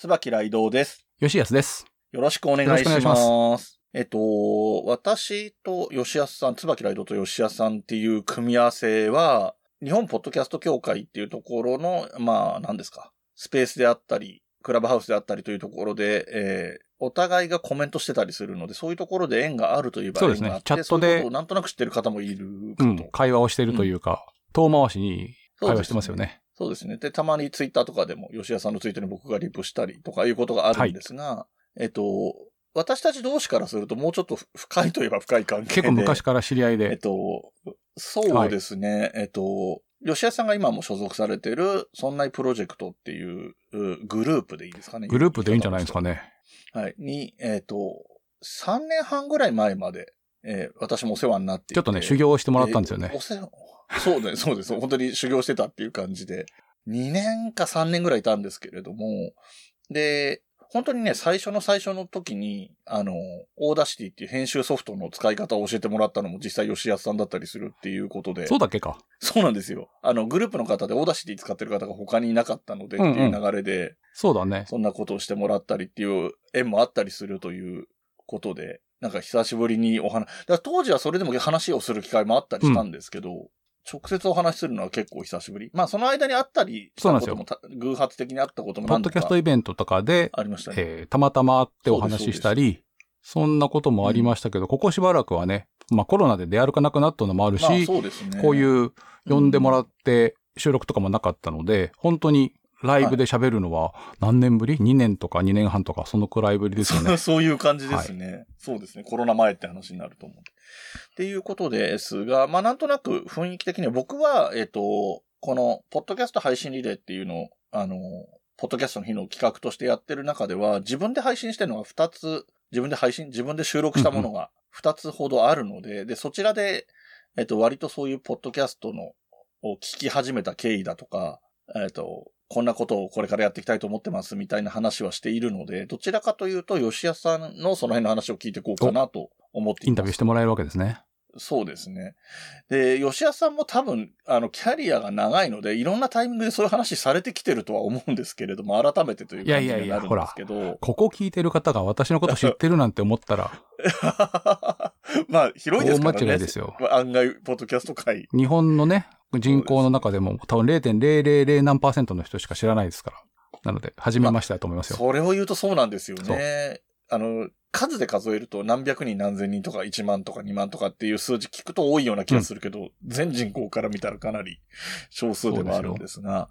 椿雷道です。吉安です。よろしくお願いします。えっと、私と吉安さん、椿雷道と吉安さんっていう組み合わせは、日本ポッドキャスト協会っていうところの、まあ、何ですか、スペースであったり、クラブハウスであったりというところで、えーお互いがコメントしてたりするので、そういうところで縁があるといえばそうですね縁があって、チャットでなんとなく知ってる方もいるかと。うん。会話をしているというか、遠回しに会話してますよね。そうですね。で、たまにツイッターとかでも、吉谷さんのツイートに僕がリプしたりとかいうことがあるんですが、えっと、私たち同士からするともうちょっと深いといえば深い関係で。結構昔から知り合いえっで。と、そうですね。えっと、吉谷さんが今も所属されてる、そんないプロジェクトっていううグループでいいですかね。グループでいいんじゃないですかね。はい。に、えっと、3年半ぐらい前まで、えー私もお世話になってちょっとね、修行をしてもらったんですよねえーお。世話そうです、そうです。本当に修行してたっていう感じで。2年か3年ぐらいいたんですけれども、で、本当にね、最初の最初の時に、あの、 Audacity っていう編集ソフトの使い方を教えてもらったのも実際吉安さんだったりするっていうことで。そうだっけか。そうなんですよ。あの、グループの方で Audacity 使ってる方が他にいなかったので、うんうんっていう流れで、そうだね。そんなことをしてもらったりっていう縁もあったりするということで、なんか久しぶりにお話、当時はそれでも話をする機会もあったりしたんですけど、直接お話しするのは結構久しぶり。まあその間にあったりしたこともた偶発的にあったこともポッドキャストイベントとかで、ありましたね。えーたまたま会ってお話ししたり、そんなこともありましたけど、ここしばらくはね、まあコロナで出歩かなくなったのもあるし、まあそうですね。こういう呼んでもらっって収録とかもなかったので、本当にライブで喋るのは何年ぶり ?2 年とか2年半とかそのくらいぶりですよね。そういう感じですね、そうですね。コロナ前って話になると思う。っていうことですが、まあなんとなく雰囲気的には僕は、えっ、と、この、ポッドキャスト配信リレーっていうのを、あの、ポッドキャストの日の企画としてやってる中では、自分で配信してるのが2つ、自分で配信、自分で収録したものが2つほどあるので、で、そちらで、えっ、と、割とそういうポッドキャストの、を聞き始めた経緯だとか、えっ、と、こんなことをこれからやっていきたいと思ってますみたいな話はしているので、どちらかというと、吉安さんのその辺の話を聞いていこうかなと思っています。インタビューしてもらえるわけですね。そうですね。で、吉安さんも多分、あの、キャリアが長いので、いろんなタイミングでそういう話されてきてるとは思うんですけれども、改めてという感じにいやいやいやなるんですけど。ここ聞いてる方が私のこと知ってるなんて思ったら、まあ、広いですからね。大間違いですよ案外、ポッドキャスト界。日本のね、人口の中でも多分0.000何パーセントの人しか知らないですから。なので、初めましてだと思いますよ。それを言うとそうなんですよね。あの、数で数えると何百人何千人とか1万とか2万とかっていう数字聞くと多いような気がするけど、全人口から見たらかなり少数ではあるんですが、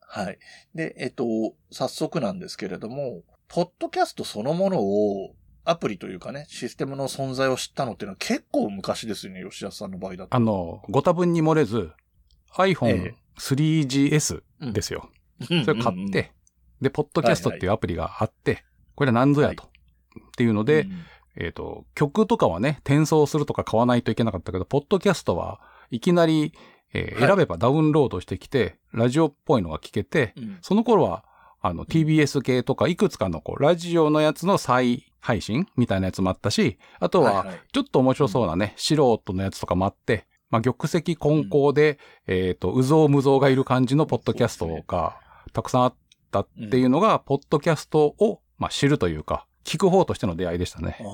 はい。で、えっと、早速なんですけれども、ポッドキャストそのものを、アプリというかね、システムの存在を知ったのっていうのは結構昔ですよね、吉田さんの場合だと。あの、ご多分に漏れず、iPhone 3GS ですよ。それ買って、で、ポッドキャストっていうアプリがあって、これは何ぞやと。っていうので、うんえっ、と、曲とかはね、転送するとか買わないといけなかったけど、ポッドキャストはいきなり、えーはい。選べばダウンロードしてきて、ラジオっぽいのが聞けて、うん。その頃は、あの、TBS 系とか、いくつかのこう、ラジオのやつの再配信みたいなやつもあったし、あとは、ちょっと面白そうなね、素人のやつとかもあって、まあ、玉石混交で、えっ、と、うぞうむぞうがいる感じのポッドキャストがたくさんあったっていうのが、ポッドキャストを、まあ、知るというか、聞く方としての出会いでしたね。ああ。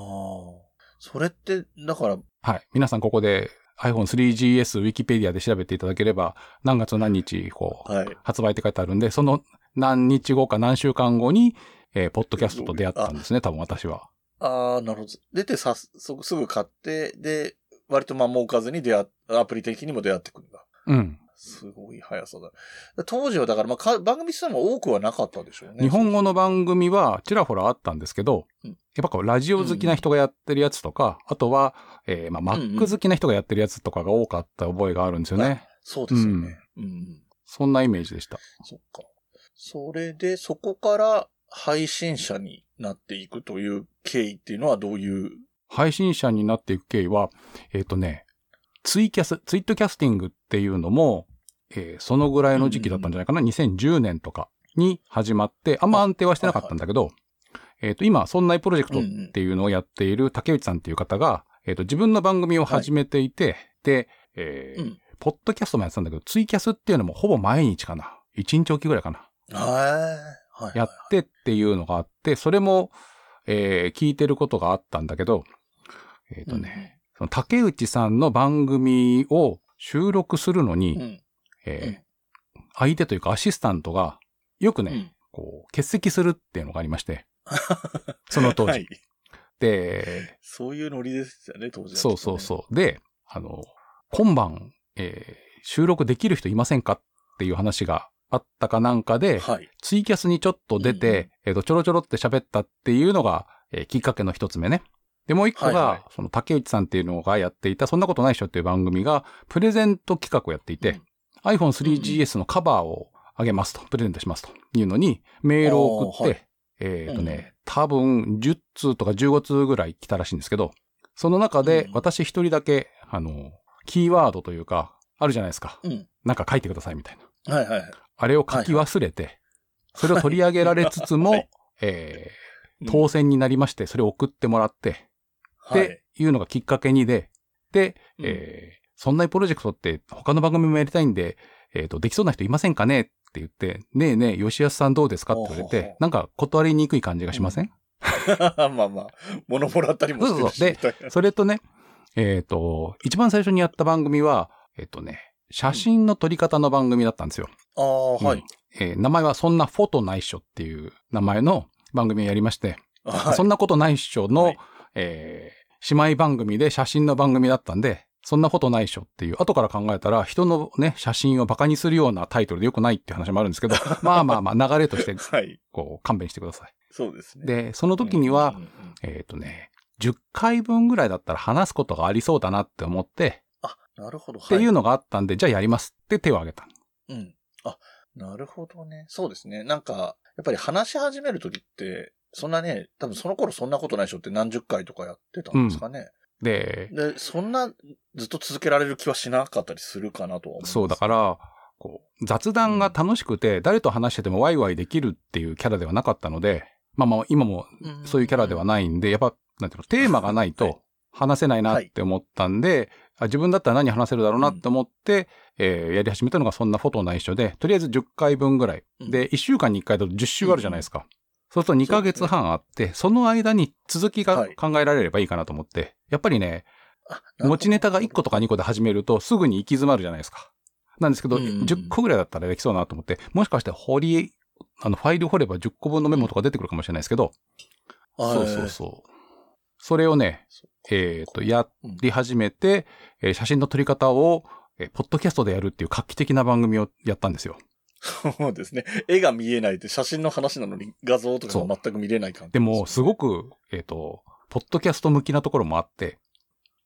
それって、だから、はい。皆さんここで iPhone3GS ウィキペディアで調べていただければ、何月何日、こう、はい。発売って書いてあるんで、その何日後か何週間後に、えーポッドキャストと出会ったんですね、多分私は。ああ、なるほど。出てさ、そすぐ買って、で、割と間も置かずに出会っ、アプリ的にも出会ってくるんだ。うん。すごい速さだ。当時はだから、まあか、番組数も多くはなかったでしょうね。日本語の番組はちらほらあったんですけど、うんやっぱこうラジオ好きな人がやってるやつとか、あとは、えーまあ、うんうん Mac 好きな人がやってるやつとかが多かった覚えがあるんですよね。そうですよね。うん。そんなイメージでした。そっか。それで、そこから配信者になっていくという経緯っていうのはどういう、配信者になっていく経緯は、えっ、とね、ツイキャス、ツイートキャスティングっていうのも、えーそのぐらいの時期だったんじゃないかな、2010年とかに始まって、あんま安定はしてなかったんだけど、えっ、と、今、そんなプロジェクトっていうのをやっている竹内さんっていう方が、えっ、と、自分の番組を始めていて、で、えーうん。ポッドキャストもやってたんだけど、ツイキャスっていうのもほぼ毎日かな。1日おきぐらいかな。やってっていうのがあって、それも、えー聞いてることがあったんだけど、えっ、とね、その竹内さんの番組を収録するのに、うん。うん。えー相手というかアシスタントが、よくね、うんこう、欠席するっていうのがありまして、その当時。はい。で、そういうノリですよね、当時は、そうそうそう。で、あの、今晩、えー収録できる人いませんかっていう話があったかなんかで、はい。ツイキャスにちょっと出て、うんうんえっ、と、ちょろちょろって喋ったっていうのが、えーきっかけの一つ目ね。で、もう一個が、はいはいその竹内さんっていうのがやっていた、そんなことないっしょっていう番組が、プレゼント企画をやっていて、iPhone3GS のカバーをあげますと、プレゼントしますというのに、メールを送って、はいえっ、とね、多分10通とか15通ぐらい来たらしいんですけど、その中でうん私一人だけ、あの、キーワードというか、あるじゃないですか。うん。なんか書いてくださいみたいな。はいはいはい。あれを書き忘れて、それを取り上げられつつも、はいえうんー当選になりまして、それを送ってもらって、はい。っていうのがきっかけにで、で、うん。えーそんなプロジェクトって他の番組もやりたいんで、えっ、と、できそうな人いませんかねって言って、ねえねえ、吉安さんどうですかって言われてなんか断りにくい感じがしません、まあまあ、物もらったりもしてるし。そうそうみたいなそれとね、えっ、と、一番最初にやった番組は、えっ、とね、写真の撮り方の番組だったんですよ。ああ、はい。えー名前はそんなフォトないっしょっていう名前の番組をやりまして、はいそんなことないっしょの、はいえー姉妹番組で写真の番組だったんで、そんなことないっしょっていう、後から考えたら人のね、写真をバカにするようなタイトルでよくないっていう話もあるんですけど、まあまあまあ流れとして、はい。こう、勘弁してください。そうですね。で、その時にはうん、うんうんえっ、とね、10回分ぐらいだったら話すことがありそうだなって思って、あ、なるほど。っていうの。のがあったんで、じゃあやりますって手を挙げた。うん。あ、なるほどね。そうですね。なんか、やっぱり話し始めるときって、そんなね、多分その頃そんなことないでしょって何十回とかやってたんですかね。で、で、そんなずっと続けられる気はしなかったりするかなとは思います。そう、だから、こう、雑談が楽しくて、誰と話しててもワイワイできるっていうキャラではなかったので、まあまあ、今もうんそういうキャラではないんで、やっぱ、なんていうの、テーマがないはいと話せないなって思ったんで、あ自分だったら何話せるだろうなって思って、えーやり始めたのがそんなフォト内緒で、とりあえず10回分ぐらい。うん。で、1週間に1回だと10週あるじゃないですか。そうすると2ヶ月半あって、その間に続きがはい。考えられればいいかなと思って、やっぱりね、あ持ちネタが1個とか2個で始めるとすぐに行き詰まるじゃないですか。なんですけど、うんうんうん。10個ぐらいだったらできそうだなと思って、もしかして掘り、あの、ファイル掘れば10個分のメモとか出てくるかもしれないですけど、そうそうそう。それをね、えっ、と、やり始めて、えー写真の撮り方を、えーポッドキャストでやるっていう画期的な番組をやったんですよ。そうですね。絵が見えないって写真の話なのに画像とかが全く見れない感じでも、すごく、く、えっ、と、ポッドキャスト向きなところもあって、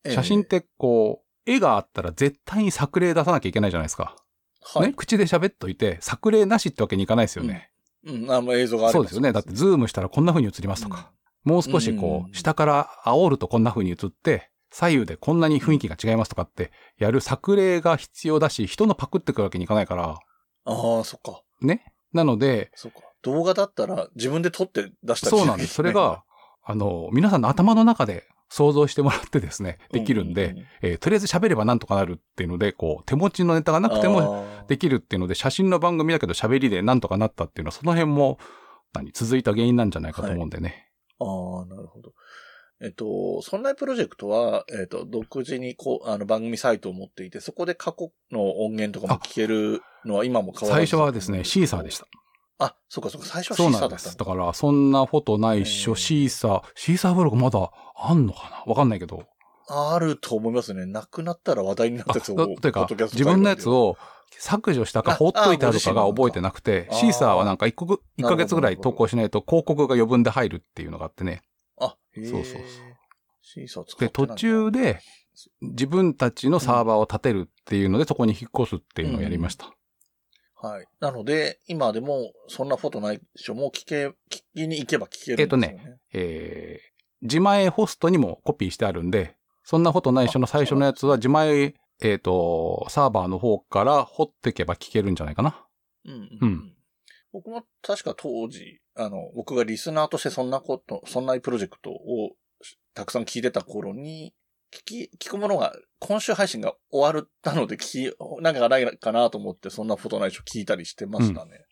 ええ写真ってこう、絵があったら絶対に作例出さなきゃいけないじゃないですか。はい。ね、口で喋っといて、作例なしってわけにいかないですよね。うん、あ、もう映像があればそうですよね。だって、ズームしたらこんな風に映りますとか。もう少しこう下から煽るとこんな風に映って、左右でこんなに雰囲気が違いますとかって、やる作例が必要だし、人のパクってくるわけにいかないから、ああ、そっか。ね。なので、そっか。動画だったら自分で撮って出したりそうなんです。それが、あの、皆さんの頭の中で想像してもらってですね、できるんで、うううえーとりあえず喋ればなんとかなるっていうので、こう、手持ちのネタがなくてももできるっていうので、写真の番組だけど喋りでなんとかなったっていうのは、その辺も、何、続いた原因なんじゃないかと思うんでね。ああ、なるほど。えっと、そんなプロジェクトは、えっと、独自にこう、あの、番組サイトを持っていて、そこで過去の音源とかも聞けるのは今も変わら最ず初はですね、シーサーでした。あ、そうかそうか、最初はシ。ーサーだったんだから、そんなフォトないっしょ、えーシーサー、シーサーブログまだあんのかな？わかんないけど。あると思いますね。なくなったら話題になったあ、やつを。だというか自分のやつを削除したかあ放っといたとかがあ覚えてなくて、シーサーはなんか一個一ヶ月ぐらい投稿しないと広告が余分で入るっていうのがあってね。あ、そうそうそうシーサー使で、途ってないな中で自分たちのサーバーを立てるっていうので、そこに引っ越すっていうのをやりました。はい。なので、今でも、そんなフォトないしょも聞け、聞きに行けば聞けるんですよね。えー自前ホストにもコピーしてあるんで、そんなことないしょの最初のやつは自前、えっ、と、サーバーの方から掘っていけば聞けるんじゃないかな。うんうんううんん。僕も確か当時、あの、僕がリスナーとしてそんなこと、そんなプロジェクトをたくさん聞いてた頃に、聞き、聞くものが、今週配信が終わったので聞き、なんかないかなと思って、そんなフォトないしょ聞いたりしてましたね。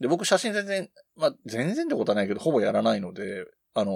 で、僕写真全然、まあ、全然ってことはないけど、ほぼやらないので、あの、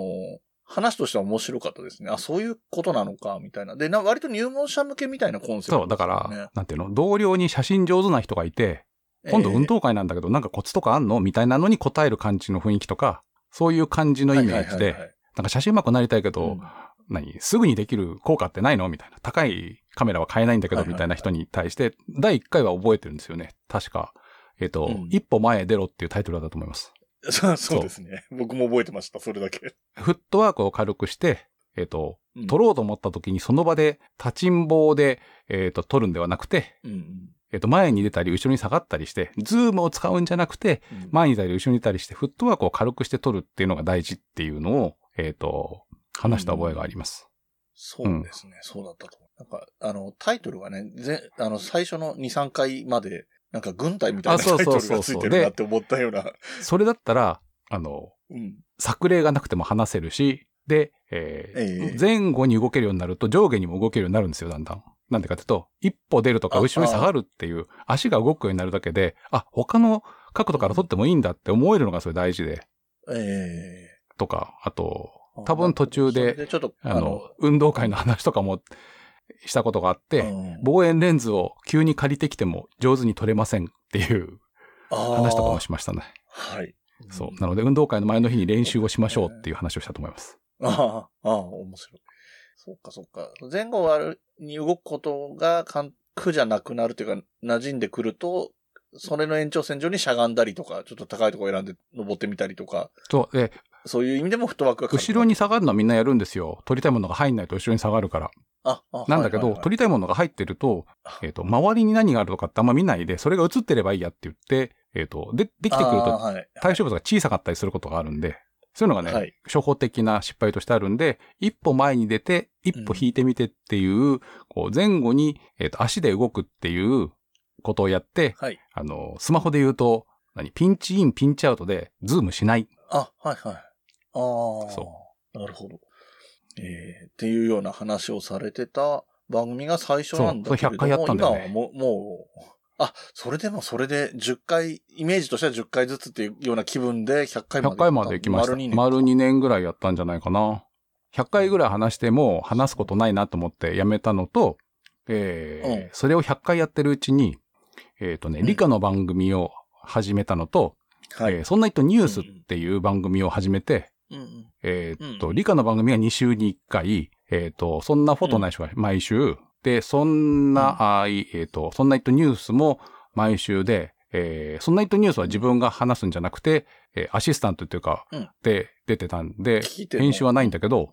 話としては面白かったですね。あ、そういうことなのか、みたいな。で、な割と入門者向けみたいなコンセプト、そう、だから、なんていうの、同僚に写真上手な人がいて、今度運動会なんだけど、なんかコツとかあんの？みたいなのに答える感じの雰囲気とか、そういう感じのイメージで、なんか写真うまくなりたいけど、うん、何すぐにできる効果ってないの？みたいな。高いカメラは買えないんだけど、みたいな人に対して、第1回は覚えてるんですよね。確か。えっ、と、うん、一歩前へ出ろっていうタイトルだと思います。そうですね。僕も覚えてました、それだけ。フットワークを軽くして、えっ、と、うん、撮ろうと思った時にその場で立ちんぼうで、えっ、と、撮るんではなくて、うんえっ、と、前に出たり後ろに下がったりして、ズームを使うんじゃなくて、前に出たり後ろに出たりして、フットワークを軽くして撮るっていうのが大事っていうのを、えっ、と、話した覚えがあります。そうですね、そうだったと思う。なんか、あの、タイトルがね、ぜあの、最初の2、3回まで、なんか軍隊みたいなタイトルがついてるなって思ったような。それだったら、あの、うん、作例がなくても話せるし、で、えーええ。前後に動けるようになると上下にも動けるようになるんですよ、だんだん。なんでかっていうと、一歩出るとかあ後ろに下がるっていう、足が動くようになるだけで、あ、他の角度から撮ってもいいんだって思えるのがそれ大事で、えとか、あと、え多分途中でそれちょっと、あの、運動会の話とかもしたことがあって、うん望遠レンズを急に借りてきても上手に撮れませんっていう話とかもしましたね。はい。そう。なので運動会の前の日に練習をしましょうっていう話をしたと思います。ああ、ああ、面白い。そっかそっか。前後に動くことが苦じゃなくなるというか、馴染んでくると、それの延長線上にしゃがんだりとか、ちょっと高いところ選んで登ってみたりとか、そう。で、そういう意味でもフットワークが後ろに下がるのはみんなやるんですよ。撮りたいものが入んないと後ろに下がるから。あ、あなんだけど、はいはいはい撮りたいものが入ってると、えっ、と、周りに何があるとかってあんま見ないで、それが映ってればいいやって言って、えっ、と、で、できてくるとはい対象物が小さかったりすることがあるんで、そういうのがね、はい初歩的な失敗としてあるんで、一歩前に出て、一歩引いてみてっていう、こう前後に、えっ、と、足で動くっていうことをやって、はい。あの、スマホで言うと、何、ピンチイン、ピンチアウトで、ズームしない。あ、はいはい。ああ。そなるほど。えー、っていうような話をされてた番組が最初なんだけれども、そうそれ100回やったんだよね今はもう、もう、あ、それでもそれで10回、イメージとしては10回ずつっていうような気分で100回まで。100回まで行きました。丸2年。丸2年ぐらいやったんじゃないかな。100回ぐらい話しても話すことないなと思ってやめたのと、えーうんそれを100回やってるうちに、えっ、とね、うん理科の番組を始めたのと、はい。えーそんな人ニュースっていう番組を始めて、うんうん。えーっと、うん。理科の番組が2週に1回、えーっと、そんなフォトない人が毎週、で、そんな、あーいえーっと、そんな人ニュースも毎週で、えーそんな人ニュースは自分が話すんじゃなくて、えーアシスタントっていうか、うん。で出てたんで編集はないんだけど、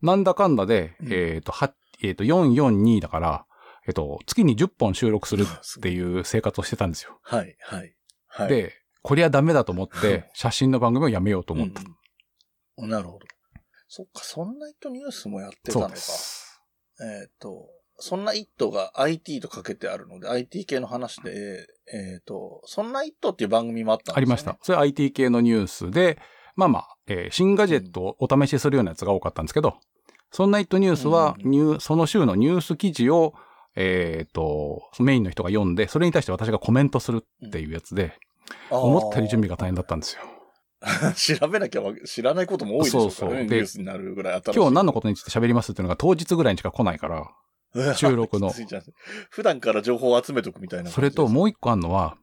なんだかんだで、うん。えーっと、は、えーっと、442だから、えーっと、月に10本収録するっていう生活をしてたんですよ。はい、はい。はい。で、こりゃダメだと思って、写真の番組をやめようと思った。うんうんなるほど。そっか、そんな人ニュースもやってたのか。です。えっ、と、そんな一途が IT とかけてあるので、IT 系の話で、えっ、と、そんな一途っていう番組もあったんですよ、ね。ありました。。それ IT 系のニュースで、まあまあ、えー新ガジェットをお試しするようなやつが多かったんですけど、そんなイットニュースは、うんニューその週のニュース記事を、えっ、と、メインの人が読んで、それに対して私がコメントするっていうやつで、思ったより準備が大変だったんですよ。備。調べなきゃわ知らないことも多いでしょうからね。そうそうでニュースになるぐらい。今日何のことについて喋りますっていうのが当日ぐらいにしか来ないから、と収録の普段から情報を集めとくみたいなそれともう一個あるのは、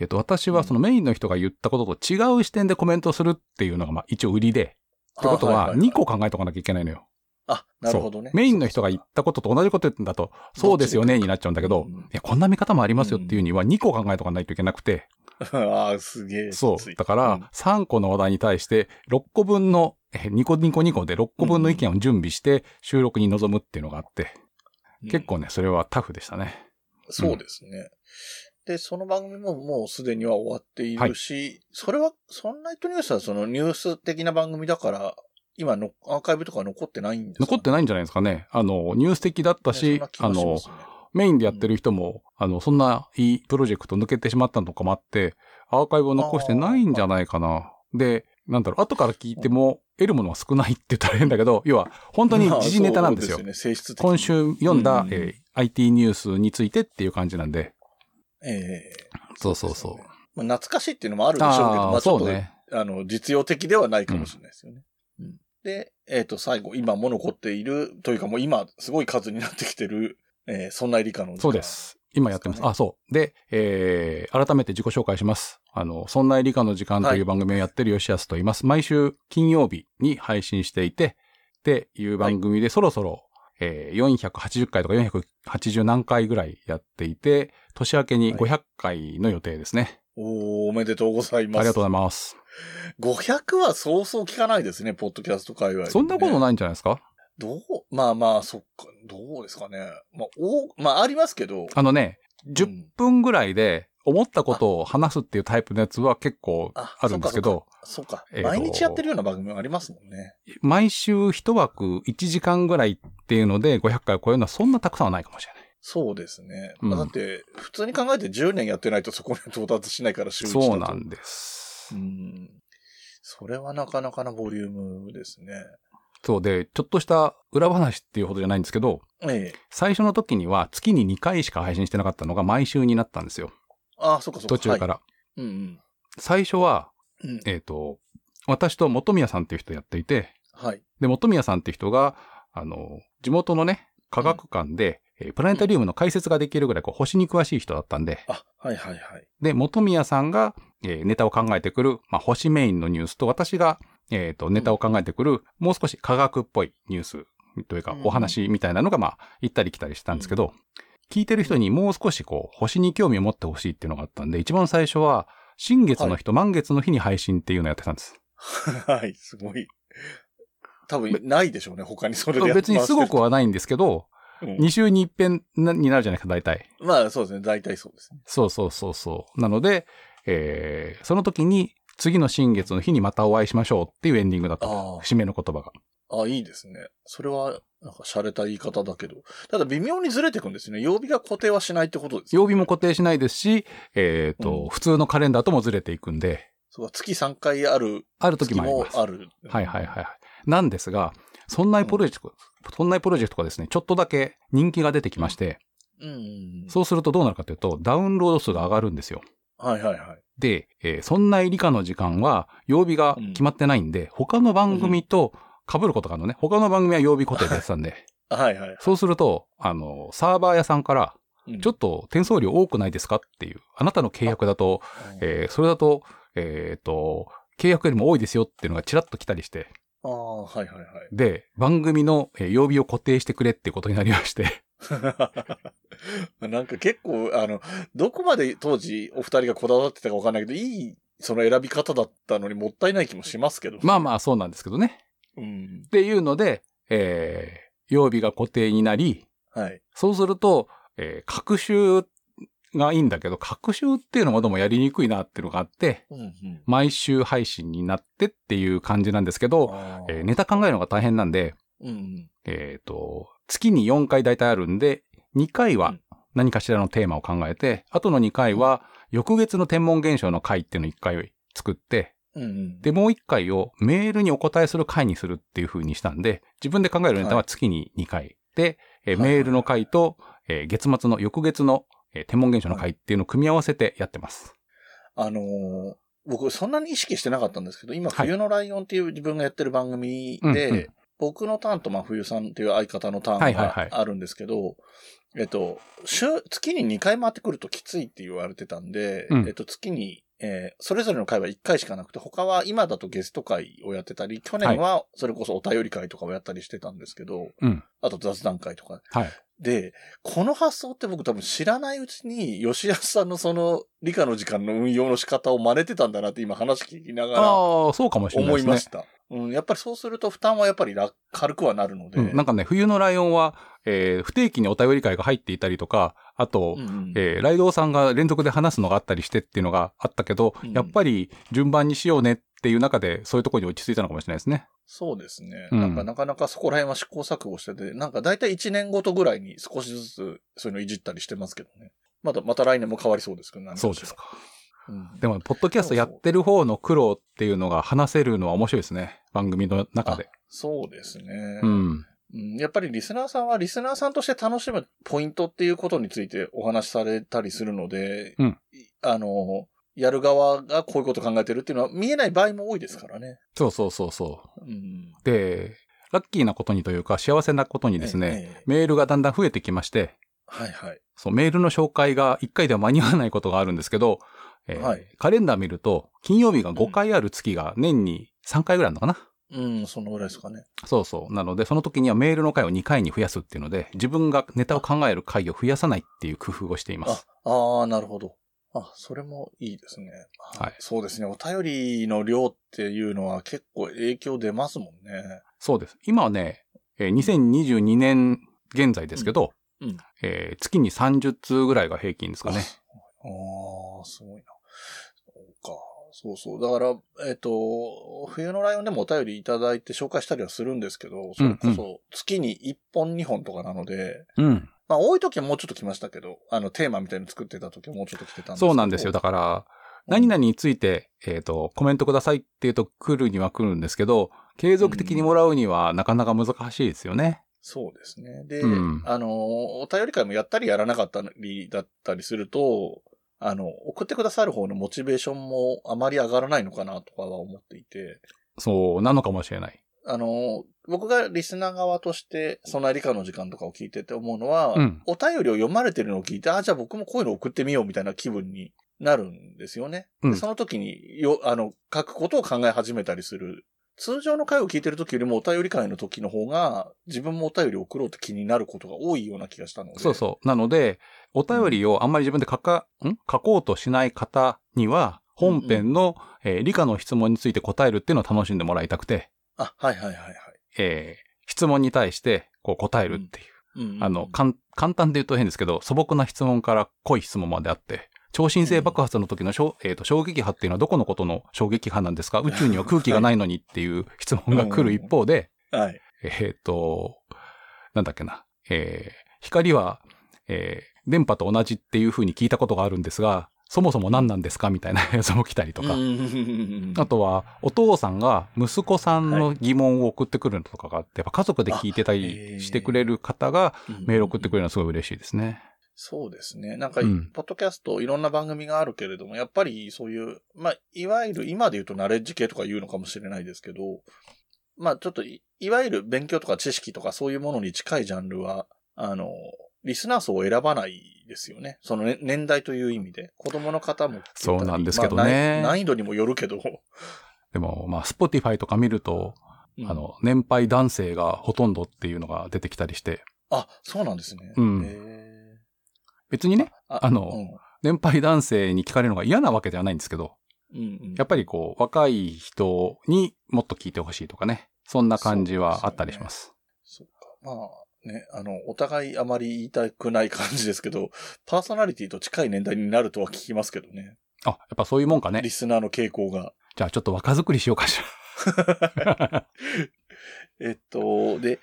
えっ、と、私はそのメインの人が言ったことと違う視点でコメントするっていうのがまあ一応売りで、ってことは2個考えとかなきゃいけないのよ。あ、なるほどね。メインの人が言ったことと同じことだと、そうですよねになっちゃうんだけど、うんいや、こんな見方もありますよっていうには2個考えとかないといけなくて、ああ、すげえ。そう。だから、3個の話題に対して6個分の、え2個2個2個で6個分の意見を準備して収録に臨むっていうのがあって、うん結構ね、それはタフでしたね。そうですね。で、その番組ももうすでには終わっているし、それは、そんなイトニュースはそのニュース的な番組だから、今のアーカイブとか残ってないんですか？残ってないんじゃないですかね。あの、ニュース的だったし、あの、メインでやってる人も、あの、そんないいプロジェクト抜けてしまったのとかもあって、アーカイブを残してないんじゃないかな。で、なんだろう、後から聞いても、得るものは少ないって言ったら変だけど、要は、本当に時事ネタなんですよ。まあすよね、今。週読んだ、うんえー IT ニュースについてっていう感じなんで。ええそうそうそう。まあ、懐かしいっていうのもあるでしょうけど、ああ、まあちょっと、ね。あの、実用的ではないかもしれないですよね。うんで、えっ、と、最後、今も残っている、というかもう今、すごい数になってきてる、えーそんな理科の時間そうで。す。今やってます。あ、そう。で、えー、改めて自己紹介します。あの、そんな理科の時間とはいいう番組をやってる吉安と言います。毎週金曜日に配信していて、っていう番組でそろそろ、えー、480回とか480何回ぐらいやっていて、年明けにはい500回の予定ですね。おーおめでとうございます。ありがとうございます。500はそうそう聞かないですね、ポッドキャスト界隈、そんなことい。ないんじゃないですか？どうまあまあ、そっか、どうですかね。まあ、お、まあ、ありますけど。あのね、う10ん分ぐらいで思ったことを話すっていうタイプのやつは結構ああるんですけど、そうか。えーと毎日やってるような番組もありますもんね。毎週一枠1時間ぐらいっていうので500回を超えるのはそんなたくさんはないかもしれない。そうですね。うんまあだって、普通に考えて10年やってないとそこに到達しないから、週一だとそうなんです。うん。それはなかなかなボリュームですね。そうで、ちょっとした裏話っていうほどじゃないんですけど、ええ。最初の時には月に2回しか配信してなかったのが毎週になったんですよ。ああ、そっかそっか。途中から。はい。うん最初は、うん。うん。えっ、と、私と本宮さんっていう人やっていて、はい。で、本宮さんっていう人が、あの、地元のね、科学館で、えープラネタリウムの解説ができるぐらいこう星に詳しい人だったんで、あ、はいはいはい。で、本宮さんが、えーネタを考えてくる、まあ、星メインのニュースと、私が、えっ、と、ネタを考えてくる、もう少し科学っぽいニュースというかうん、お話みたいなのが、まあ、行ったり来たりしたんですけど、聞いてる人にもう少しこう、星に興味を持ってほしいっていうのがあったんで、一番最初は、新月の日と満月の日に配信っていうのをやってたんです。はい、すごい。多分、ないでしょうね、他にそれで別にすごくはないんですけど、うん2週に一遍なになるじゃないですか、大体。まあ、そうですね。大体そうですね。そうそうそうそう。なので、えー、その時に、次の新月の日にまたお会いしましょうっていうエンディングだった。節目の言葉が。あ、いいですね。それは、なんか、洒落た言い方だけど。ただ、微妙にずれていくんですね。曜日が固定はしないってことです、ね。曜日も固定しないですし、えっ、と、うん普通のカレンダーともずれていくんで、そうか月3回あるある時月もあります。もある。はいはいはいはい。なんですが、そんなプロジェクト、そんなプロジェクトがですね、ちょっとだけ人気が出てきまして、うん。そうするとどうなるかというと、ダウンロード数が上がるんですよ。はいはいはい。で、えーそんな理科の時間は、曜日が決まってないんで、他の番組と被ることがあるのね。他の番組は曜日固定でやってたんで、はいはい。そうすると、あの、サーバー屋さんから、うん。ちょっと転送量多くないですかっていう、あなたの契約だと、えーそれだと、えっ、と、契約よりも多いですよっていうのがちらっと来たりして、ああ、はいはいはい。で、番組のえー曜日を固定してくれっていうことになりまして、なんか結構、あの、どこまで当時お二人がこだわってたかわかんないけど、いい、その選び方だったのにもったいない気もしますけど。まあまあそうなんですけどね。うん。っていうので、えー曜日が固定になり、はい。そうすると、えー、各週がいいんだけど、各週っていうのもどうもやりにくいなっていうのがあって、うんうん。毎週配信になってっていう感じなんですけど、えーネタ考えるのが大変なんで、うんうん。えっ、と、月に4回大体あるんで、2回はうん何かしらのテーマを考えて、あとの2回は翌月の天文現象の回っていうのを1回作って、うんうん。で、もう1回をメールにお答えする回にするっていう風にしたんで、自分で考えるネタは月に2回。で、えーはいメールの回と、えー月末の翌月の、えー天文現象の回っていうのを組み合わせてやってます。あのー僕そんなに意識してなかったんですけど、今、はい冬のライオンっていう自分がやってる番組で、うんうん僕のターンと真冬さんっていう相方のターンはいはいはいがあるんですけど、えっと、週、月に2回回ってくるときついって言われてたんで、うんえっと、月に、えーそれぞれの回は1回しかなくて、他は今だとゲスト会をやってたり、去年はそれこそお便り会とかをやったりしてたんですけど、うん。あと雑談会とか。はい。で、この発想って僕多分知らないうちに、吉安さんのその理科の時間の運用の仕方を真似てたんだなって今話聞きながらああ、そうかもしれないですね。思いました。うん、やっぱりそうすると負担はやっぱり楽軽くはなるので。うん、なんかね、冬のライオンは、えー不定期にお便り会が入っていたりとか、あと、うんうんえーライドウさんが連続で話すのがあったりしてっていうのがあったけど、うんやっぱり順番にしようねっていう中で、そういうところに落ち着いたのかもしれないですね。そうですね。うんなんかなかなかそこら辺は試行錯誤してて、なんか大体1年ごとぐらいに少しずつそういうのいじったりしてますけどね。まだ、また来年も変わりそうですけど、そうです。か。うん、でも、ポッドキャストやってる方の苦労っていうのが話せるのは面白いですね。番組の中で。そうですね。うん。うんやっぱりリスナーさんはリスナーさんとして楽しむポイントっていうことについてお話しされたりするので、うんいあの、やる側がこういうこと考えてるっていうのは見えない場合も多いですからね。そうそうそうそう。うん。で、ラッキーなことにというか幸せなことにですね、ええメールがだんだん増えてきまして、はいはい。そう、メールの紹介が1回では間に合わないことがあるんですけど、えーはいカレンダー見ると、金曜日が5回ある月が年に3回ぐらいあるのかな、うん、そのぐらいですかね。そうそう。なので、その時にはメールの回を2回に増やすっていうので、自分がネタを考える回を増やさないっていう工夫をしています。あ、ああ、なるほど。あ、それもいいですね。はいそうですね。お便りの量っていうのは結構影響出ますもんね。そうです。今はね、えー2022年現在ですけど、うんうんえー月に30通ぐらいが平均ですかね。ああ、すごいな。そうか。そうそう。だから、えっ、と、冬のライオンでもお便りいただいて紹介したりはするんですけど、それこそ月に1本2本とかなので、うん。まあ多い時はもうちょっと来ましたけど、あのテーマみたいに作ってた時はもうちょっと来てたんですけど。そうなんですよ。だから、何々について、えっ、と、コメントくださいって言うと来るには来るんですけど、継続的にもらうにはなかなか難しいですよね。そうですね。で、うんあの、お便り会もやったりやらなかったりだったりすると、あの、送ってくださる方のモチベーションもあまり上がらないのかなとかは思っていて、そう、なのかもしれない。あの、僕がリスナー側として、その理科の時間とかを聞いてて思うのは、うんお便りを読まれてるのを聞いて、あ、じゃあ僕もこういうの送ってみようみたいな気分になるんですよね。うんでその時に、よ、あの、書くことを考え始めたりする。通常の回を聞いてる時よりもお便り会の時の方が、自分もお便りを送ろうって気になることが多いような気がしたので。そうそう。なので、お便りをあんまり自分で書か、ん書こうとしない方には、本編の、えー理科の質問について答えるっていうのを楽しんでもらいたくて、あ、はいはいはいはい。えー質問に対して、こう答えるっていう。うん。うんあの、かん簡単で言うと変ですけど、素朴な質問から濃い質問まであって、超新星爆発の時のえーと衝撃波っていうのはどこのことの衝撃波なんですか？宇宙には空気がないのにっていう質問が来る一方で、はい。えっ、と、なんだっけな、えー光は、えー電波と同じっていう風に聞いたことがあるんですが、そもそも何なんですかみたいな やつも来たりとか。うんあとは、お父さんが息子さんの疑問を送ってくるのとかがあって、やっぱ家族で聞いてたりーしてくれる方がメール送ってくれるのはすごい嬉しいですね。そうですね。なんか、うんポッドキャストいろんな番組があるけれども、やっぱりそういう、まあ、いわゆる今で言うとナレッジ系とか言うのかもしれないですけど、まあ、ちょっとい、いわゆる勉強とか知識とかそういうものに近いジャンルは、あの、リスナー層を選ばないですよね。その、ね、年代という意味で。子供の方も。そうなんですけどねまあ難難易度にもよるけど。でも、まあ、Spotify とか見ると、うんあの、年配男性がほとんどっていうのが出てきたりして、あ、そうなんですね。うんへ別にね、ーあの年配男性に聞かれるのが嫌なわけではないんですけど、うん、うんうんやっぱりこう、若い人にもっと聞いてほしいとかね、そんな感じはあったりします。そうか。まあね、あの、お互いあまり言いたくない感じですけど、パーソナリティと近い年代になるとは聞きますけどね。あ、やっぱそういうもんかねリ。スナーの傾向が。じゃあちょっと若作りしようかしら。えっと、で、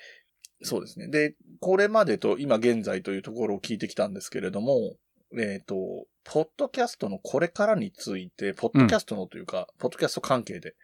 そうですね。で、これまでと今現在というところを聞いてきたんですけれども、えっと、ポッドキャストのこれからについて、ポッドキャストのというか、ポッドキャスト関係で、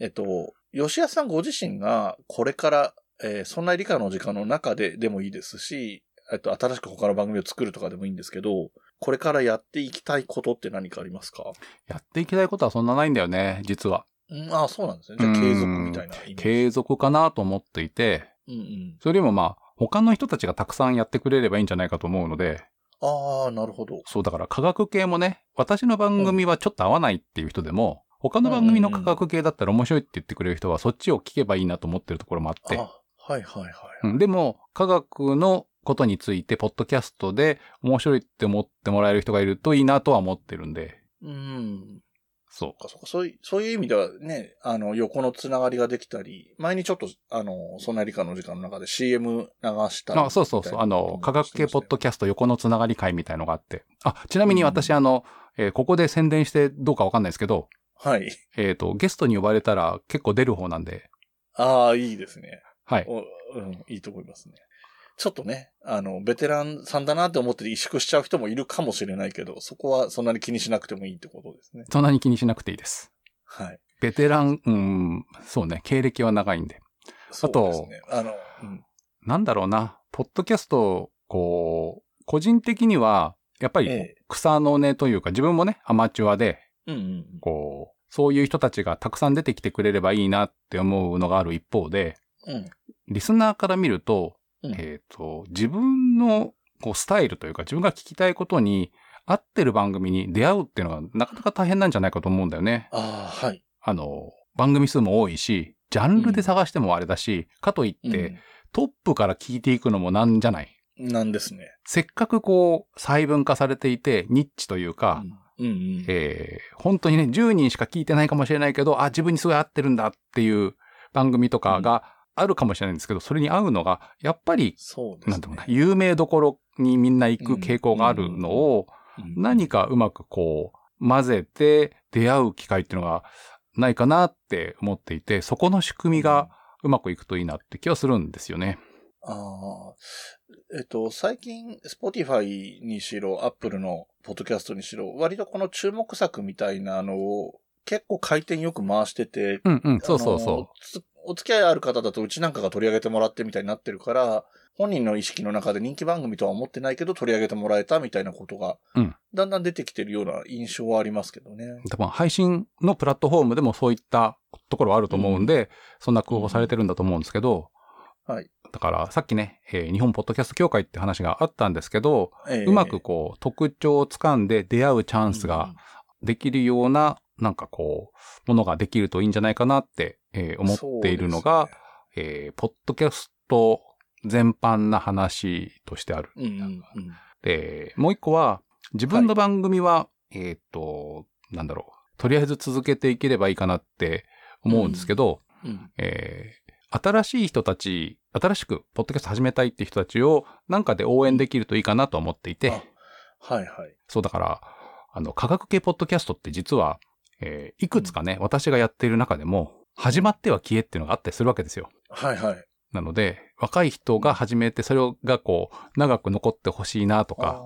えっと、吉安さんご自身がこれから、えーそんな理科の時間の中ででもいいですし、えっと、新しく他の番組を作るとかでもいいんですけど、これからやっていきたいことって何かありますか？やっていきたいことはそんなないんだよね、実は。うん、ああ、そうなんですね。じゃあ継続みたいな。継続かなと思っていて、うんうん。それよりもまあ、他の人たちがたくさんやってくれればいいんじゃないかと思うので、ああ、なるほど。そうだから科学系もね、私の番組はちょっと合わないっていう人でも、他の番組の科学系だったら面白いって言ってくれる人はそっちを聞けばいいなと思ってるところもあって、あはいはいはい。うんでも科学のことについてポッドキャストで面白いって思ってもらえる人がいるといいなとは思ってるんで、うん。そそうかそういう、そういう意味ではね、あの、横のつながりができたり、前にちょっと、あの、そんな理科の時間の中で CM 流したあそうそうそう。あの、科学系ポッドキキャスト横のつながり会みたいのがあって。あ、ちなみに私、あの、えーここで宣伝してどうかわかんないですけど、ャはい。えっ、と、ゲストに呼ばれたら結構出る方なんで、ああ、いいですね。はい。おうん、いいと思いますね。ちょっとね、あの、ベテランさんだなって思って萎縮しちゃう人もいるかもしれないけど、そこはそんなに気にしなくてもいいってことですね。そんなに気にしなくていいです。はい。ベテラン、うん、そうね、経歴は長いんで。そうですね。あの、うん。なんだろうな、ポッドキャスト、こう、個人的には、やっぱりええ草の根というか、自分もね、アマチュアで、うんうんこう、そういう人たちがたくさん出てきてくれればいいなって思うのがある一方で。リスナーから見ると、うんえっ、と、自分のこうスタイルというか自分が聞きたいことに合ってる番組に出会うっていうのがなかなか大変なんじゃないかと思うんだよね。ああ、はい。あの、番組数も多いし、ジャンルで探してもあれだし、かといって、トップから聞いていくのもなんじゃない？うん、なんですね。せっかくこう、細分化されていて、ニッチというか、うん、うんうん。えー本当にね、10人しか聞いてないかもしれないけど、あ、自分にすごい合ってるんだっていう番組とかがあるかもしれないんですけど、それに合うのが、やっぱり、そうですね。なんていうのかな、有名どころにみんな行く傾向があるのを、うん何かうまくこう、混ぜて出会う機会っていうのがないかなって思っていて、そこの仕組みがうまくいくといいなって気はするんですよね。ああ。えっと、最近、Spotify にしろ、Apple のポッドキャストにしろ、割とこの注目作みたいなのを結構回転よく回してて、うんうん、そうそうそあのつお付き合いある方だとうちなんかが取り上げてもらってみたいになってるから、本人の意識の中で人気番組とは思ってないけど取り上げてもらえたみたいなことが、うんだんだん出てきてるような印象はありますけどね。う。多分配信のプラットフォームでもそういったところはあると思うんで、そんな工夫されてるんだと思うんですけど、はい。だからさっきね、えー日本ポッドキャスト協会って話があったんですけど、ええうまくこう特徴をつかんで出会うチャンスが、できるような、なんかこう、ものができるといいんじゃないかなって、えー思っているのが、えーポッドキャスト全般な話としてある。そうんうんうん。で、もう一個は、自分の番組は、えっ、と、なんだろう、とりあえず続けていければいいかなって思うんですけど、うんえー新しい人たち、新しくポッドキャスト始めたいっていう人たちをなんかで応援できるといいかなと思っていて、あはいはい。そうだから、あの、科学系ポッドキャストって実は、えーいくつかね、私がやっている中でも、始まっては消えっていうのがあったりするわけですよ。はいはい。なので、若い人が始めて、それがこう、長く残ってほしいなとか、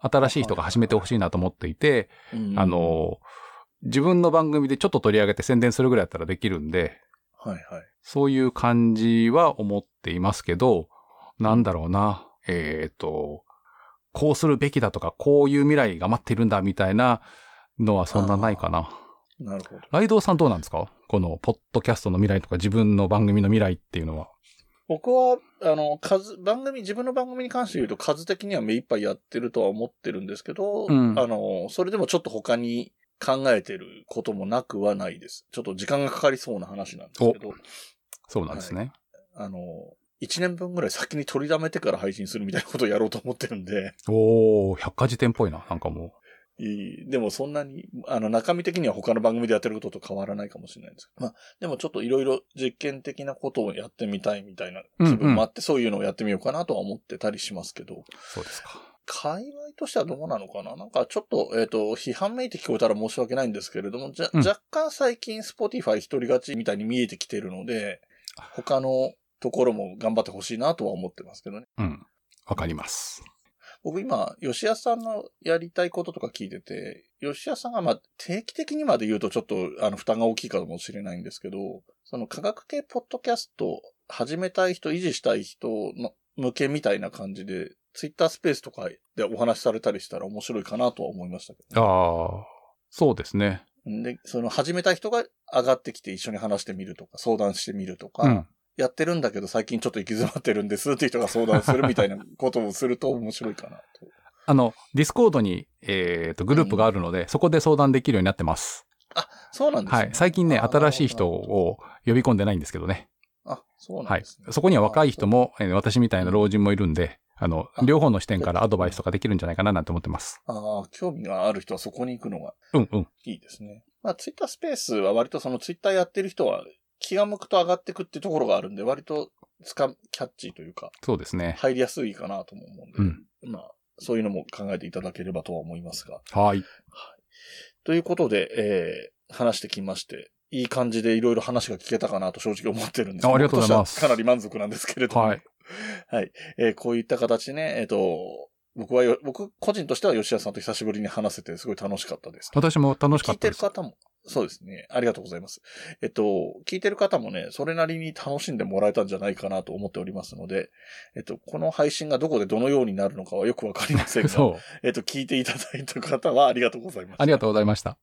あ新しい人が始めてほしいなと思っていて、ー、あ、の、自分の番組でちょっと取り上げて宣伝するぐらいだったらできるんで、はいはい。そういう感じは思っていますけど、なんだろうな、えっ、と、こうするべきだとか、こういう未来が待っているんだみたいなのはそんなないかな。なるほど。ライドウさんどうなんですか？この、ポッドキャストの未来とか自分の番組の未来っていうのは。僕は、あの、数、番組、自分の番組に関して言うと数的には目いっぱいやってるとは思ってるんですけど、うんあの、それでもちょっと他に考えてることもなくはないです。ちょっと時間がかかりそうな話なんですけど、そうなんですね。あの、1年分ぐらい先に取りだめてから配信するみたいなことをやろうと思ってるんで、おー、百科事典っぽいな。なんかもいいでもそんなに、あの、中身的には他の番組でやってることと変わらないかもしれないんですけど。まあ、でもちょっといろいろ実験的なことをやってみたいみたいな気分もあって、そういうのをやってみようかなとは思ってたりしますけど、う、そうですか。界隈としてはどうなのかな？なんかちょっと、えっ、と、批判めいて聞こえたら申し訳ないんですけれども、じゃ、うん若干最近 Spotify 一人勝ちみたいに見えてきてるので、他のところも頑張ってほしいなとは思ってますけどね。うん。わかります。僕今、吉安さんのやりたいこととか聞いてて、吉安さんがまあ定期的にまで言うとちょっとあの負担が大きいかもしれないんですけど、その科学系ポッドキャスト始めたい人、維持したい人の向けみたいな感じで、ツイッタースペースとかでお話しされたりしたら面白いかなとは思いましたけど、ああ、そうですね。で、その始めた人が上がってきて一緒に話してみるとか、相談してみるとか、うん。やってるんだけど最近ちょっと行き詰まってるんですっていう人が相談するみたいな ことをすると面白いかなと。あの、 Discord に、えっ、と、グループがあるので、そこで相談できるようになってます。そうなんですね。はい。最近ね、新しい人を呼び込んでないんですけどね。あ、そうなはいんですね。。そこには若い人も、えー私みたいな老人もいるんで、あの、あ両方の視点からアドバイスとかできるんじゃないかななんて思ってます。ああ、興味がある人はそこに行くのがうんうん。いいですね。まあ、ツイッタースペースは割とそのツイッターやってる人は気が向くと上がってくってところがあるんで、割とつか、キャッチーというか、そうですね。入りやすいかなとも思うんで、うんまあ、そういうのも考えていただければとは思いますが。はい。ということで、えー、話してきまして、いい感じでいろいろ話が聞けたかなと正直思ってるんですあありがとうございますかなり満足なんですけれども。はい。はい。えーこういった形でね、えっ、と、僕はよ、僕個人としては吉田さんと久しぶりに話せてすごい楽しかったです。私も楽しか聞いってたです。る方も、そうですね。ありがとうございます。えっと、聞いてる方もね、それなりに楽しんでもらえたんじゃないかなと思っておりますので、えっと、この配信がどこでどのようになるのかはよくわかりませんが、そう。えっと、聞いていただいた方はありがとうございました。ありがとうございました。